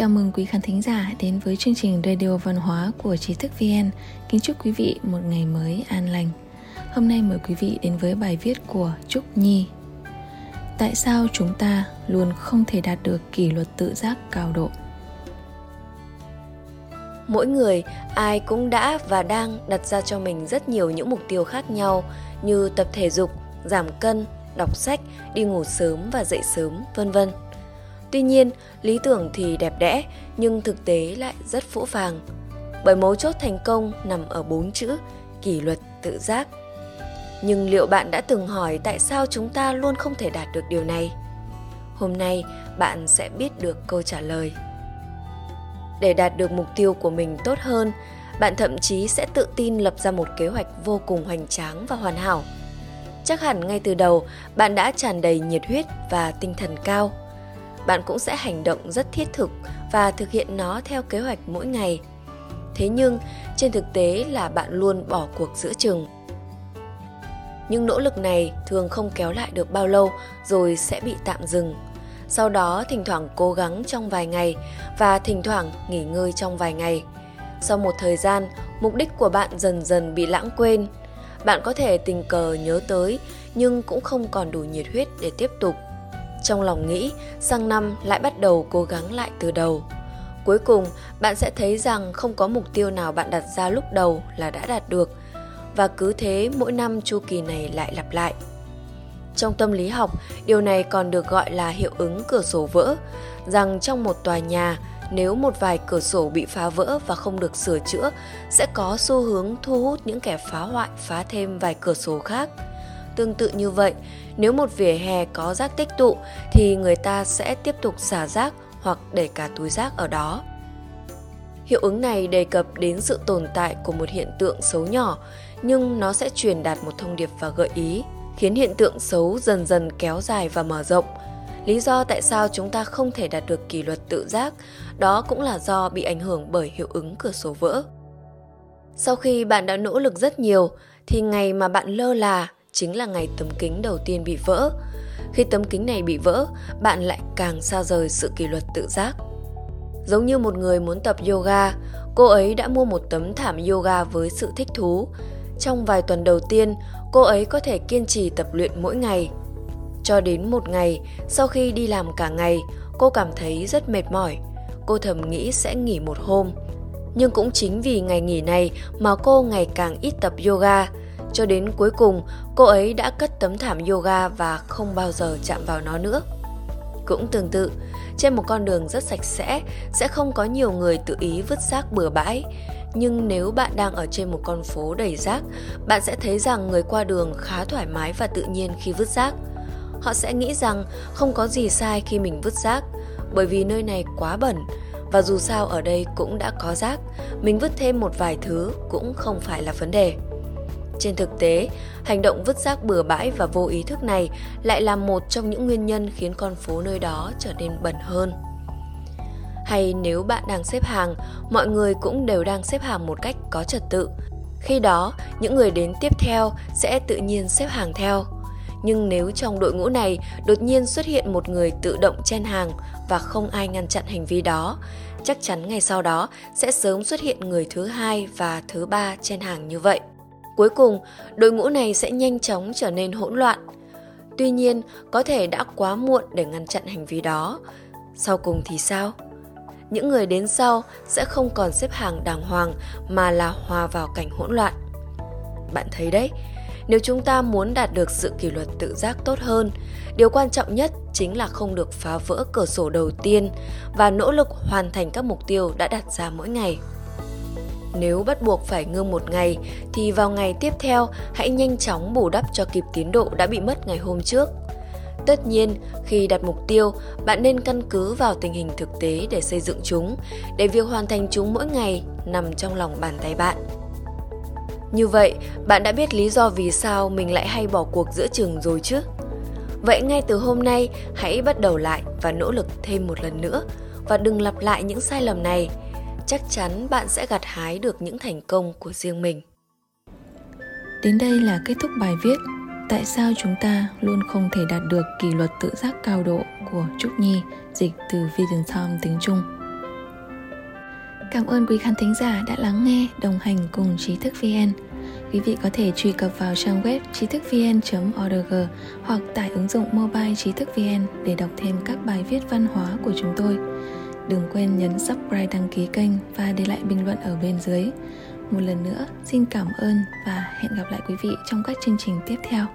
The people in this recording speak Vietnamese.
Chào mừng quý khán thính giả đến với chương trình Radio Văn hóa của Trí thức VN. Kính chúc quý vị một ngày mới an lành. Hôm nay mời quý vị đến với bài viết của Trúc Nhi. Tại sao chúng ta luôn không thể đạt được kỷ luật tự giác cao độ? Mỗi người, ai cũng đã và đang đặt ra cho mình rất nhiều những mục tiêu khác nhau như tập thể dục, giảm cân, đọc sách, đi ngủ sớm và dậy sớm, vân vân. Tuy nhiên, lý tưởng thì đẹp đẽ, nhưng thực tế lại rất phũ phàng. Bởi mấu chốt thành công nằm ở bốn chữ kỷ luật tự giác. Nhưng liệu bạn đã từng hỏi tại sao chúng ta luôn không thể đạt được điều này? Hôm nay bạn sẽ biết được câu trả lời. Để đạt được mục tiêu của mình tốt hơn, bạn thậm chí sẽ tự tin lập ra một kế hoạch vô cùng hoành tráng và hoàn hảo. Chắc hẳn ngay từ đầu bạn đã tràn đầy nhiệt huyết và tinh thần cao bạn cũng sẽ hành động rất thiết thực và thực hiện nó theo kế hoạch mỗi ngày. Thế nhưng, trên thực tế là bạn luôn bỏ cuộc giữa chừng. Những nỗ lực này thường không kéo lại được bao lâu, rồi sẽ bị tạm dừng. Sau đó, thỉnh thoảng cố gắng trong vài ngày và thỉnh thoảng nghỉ ngơi trong vài ngày. Sau một thời gian, mục đích của bạn dần dần bị lãng quên. Bạn có thể tình cờ nhớ tới, nhưng cũng không còn đủ nhiệt huyết để tiếp tục trong lòng nghĩ sang năm lại bắt đầu cố gắng lại từ đầu. Cuối cùng bạn sẽ thấy rằng không có mục tiêu nào bạn đặt ra lúc đầu là đã đạt được và cứ thế mỗi năm chu kỳ này lại lặp lại. Trong tâm lý học điều này còn được gọi là hiệu ứng cửa sổ vỡ rằng trong một tòa nhà nếu một vài cửa sổ bị phá vỡ và không được sửa chữa sẽ có xu hướng thu hút những kẻ phá hoại phá thêm vài cửa sổ khác. Tương tự như vậy, nếu một vỉa hè có rác tích tụ thì người ta sẽ tiếp tục xả rác hoặc để cả túi rác ở đó. Hiệu ứng này đề cập đến sự tồn tại của một hiện tượng xấu nhỏ, nhưng nó sẽ truyền đạt một thông điệp và gợi ý, khiến hiện tượng xấu dần dần kéo dài và mở rộng. Lý do tại sao chúng ta không thể đạt được kỷ luật tự giác, đó cũng là do bị ảnh hưởng bởi hiệu ứng cửa sổ vỡ. Sau khi bạn đã nỗ lực rất nhiều, thì ngày mà bạn lơ là chính là ngày tấm kính đầu tiên bị vỡ. Khi tấm kính này bị vỡ, bạn lại càng xa rời sự kỷ luật tự giác. Giống như một người muốn tập yoga, cô ấy đã mua một tấm thảm yoga với sự thích thú. Trong vài tuần đầu tiên, cô ấy có thể kiên trì tập luyện mỗi ngày. Cho đến một ngày, sau khi đi làm cả ngày, cô cảm thấy rất mệt mỏi. Cô thầm nghĩ sẽ nghỉ một hôm. Nhưng cũng chính vì ngày nghỉ này mà cô ngày càng ít tập yoga, cho đến cuối cùng, cô ấy đã cất tấm thảm yoga và không bao giờ chạm vào nó nữa. Cũng tương tự, trên một con đường rất sạch sẽ sẽ không có nhiều người tự ý vứt rác bừa bãi, nhưng nếu bạn đang ở trên một con phố đầy rác, bạn sẽ thấy rằng người qua đường khá thoải mái và tự nhiên khi vứt rác. Họ sẽ nghĩ rằng không có gì sai khi mình vứt rác, bởi vì nơi này quá bẩn và dù sao ở đây cũng đã có rác, mình vứt thêm một vài thứ cũng không phải là vấn đề. Trên thực tế, hành động vứt rác bừa bãi và vô ý thức này lại là một trong những nguyên nhân khiến con phố nơi đó trở nên bẩn hơn. Hay nếu bạn đang xếp hàng, mọi người cũng đều đang xếp hàng một cách có trật tự. Khi đó, những người đến tiếp theo sẽ tự nhiên xếp hàng theo. Nhưng nếu trong đội ngũ này đột nhiên xuất hiện một người tự động chen hàng và không ai ngăn chặn hành vi đó, chắc chắn ngày sau đó sẽ sớm xuất hiện người thứ hai và thứ ba chen hàng như vậy. Cuối cùng, đội ngũ này sẽ nhanh chóng trở nên hỗn loạn. Tuy nhiên, có thể đã quá muộn để ngăn chặn hành vi đó. Sau cùng thì sao? Những người đến sau sẽ không còn xếp hàng đàng hoàng mà là hòa vào cảnh hỗn loạn. Bạn thấy đấy, nếu chúng ta muốn đạt được sự kỷ luật tự giác tốt hơn, điều quan trọng nhất chính là không được phá vỡ cửa sổ đầu tiên và nỗ lực hoàn thành các mục tiêu đã đặt ra mỗi ngày. Nếu bắt buộc phải ngưng một ngày thì vào ngày tiếp theo hãy nhanh chóng bù đắp cho kịp tiến độ đã bị mất ngày hôm trước. Tất nhiên, khi đặt mục tiêu, bạn nên căn cứ vào tình hình thực tế để xây dựng chúng, để việc hoàn thành chúng mỗi ngày nằm trong lòng bàn tay bạn. Như vậy, bạn đã biết lý do vì sao mình lại hay bỏ cuộc giữa chừng rồi chứ? Vậy ngay từ hôm nay, hãy bắt đầu lại và nỗ lực thêm một lần nữa và đừng lặp lại những sai lầm này chắc chắn bạn sẽ gặt hái được những thành công của riêng mình. Đến đây là kết thúc bài viết Tại sao chúng ta luôn không thể đạt được kỷ luật tự giác cao độ của Trúc Nhi dịch từ Vision Time tiếng Trung. Cảm ơn quý khán thính giả đã lắng nghe, đồng hành cùng trí thức VN. Quý vị có thể truy cập vào trang web trí thức vn.org hoặc tải ứng dụng mobile trí thức VN để đọc thêm các bài viết văn hóa của chúng tôi. Đừng quên nhấn subscribe đăng ký kênh và để lại bình luận ở bên dưới. Một lần nữa, xin cảm ơn và hẹn gặp lại quý vị trong các chương trình tiếp theo.